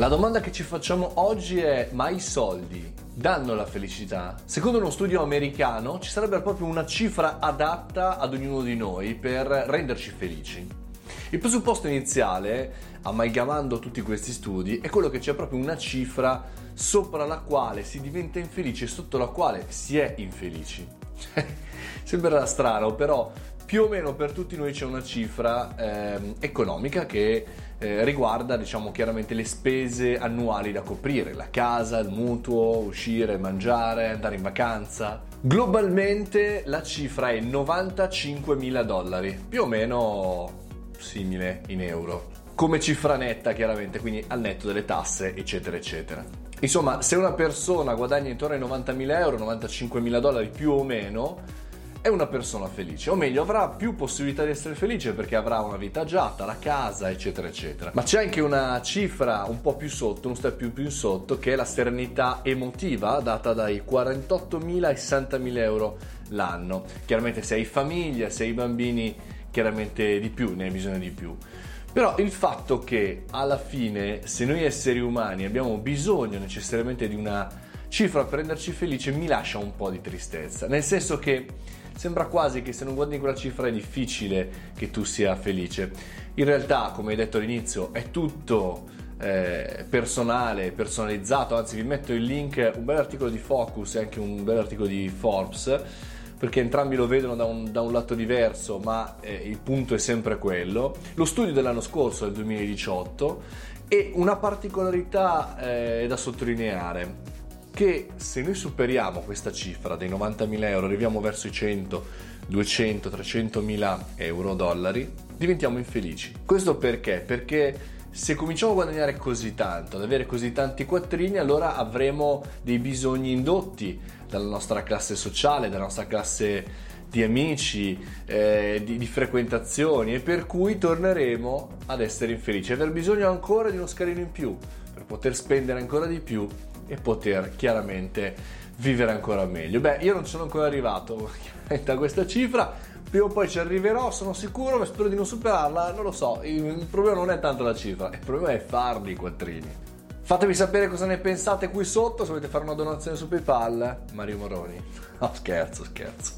La domanda che ci facciamo oggi è: ma i soldi danno la felicità? Secondo uno studio americano ci sarebbe proprio una cifra adatta ad ognuno di noi per renderci felici. Il presupposto iniziale, amalgamando tutti questi studi, è quello che c'è proprio una cifra sopra la quale si diventa infelici e sotto la quale si è infelici. Sembrerà strano, però più o meno per tutti noi c'è una cifra eh, economica che eh, riguarda diciamo chiaramente le spese annuali da coprire, la casa, il mutuo, uscire, mangiare, andare in vacanza. Globalmente la cifra è 95 mila dollari, più o meno simile in euro. Come cifra netta chiaramente, quindi al netto delle tasse eccetera eccetera. Insomma, se una persona guadagna intorno ai 90 mila euro, 95 mila dollari più o meno, è una persona felice, o meglio avrà più possibilità di essere felice perché avrà una vita agiata, la casa, eccetera, eccetera. Ma c'è anche una cifra un po' più sotto, un step più, più in sotto, che è la serenità emotiva data dai 48.000 ai 60.000 euro l'anno. Chiaramente se hai famiglia, se hai bambini, chiaramente di più, ne hai bisogno di più. Però il fatto che alla fine, se noi esseri umani abbiamo bisogno necessariamente di una cifra per renderci felici, mi lascia un po' di tristezza. Nel senso che sembra quasi che se non guardi quella cifra è difficile che tu sia felice. In realtà, come hai detto all'inizio, è tutto eh, personale, personalizzato, anzi vi metto il link, un bel articolo di Focus e anche un bel articolo di Forbes, perché entrambi lo vedono da un, da un lato diverso, ma eh, il punto è sempre quello. Lo studio dell'anno scorso, del 2018, e una particolarità eh, da sottolineare che se noi superiamo questa cifra dei 90.000 euro, arriviamo verso i 100, 200, 300.000 euro, dollari, diventiamo infelici. Questo perché? Perché se cominciamo a guadagnare così tanto, ad avere così tanti quattrini, allora avremo dei bisogni indotti dalla nostra classe sociale, dalla nostra classe di amici, eh, di, di, frequentazioni e per cui torneremo ad essere infelici, aver bisogno ancora di uno scalino in più per poter spendere ancora di più e poter chiaramente vivere ancora meglio. Beh, io non sono ancora arrivato a questa cifra, prima o poi ci arriverò, sono sicuro, ma spero di non superarla, non lo so, il problema non è tanto la cifra, il problema è farli i quattrini. Fatemi sapere cosa ne pensate qui sotto, se volete fare una donazione su PayPal, Mario Moroni. No, scherzo, scherzo.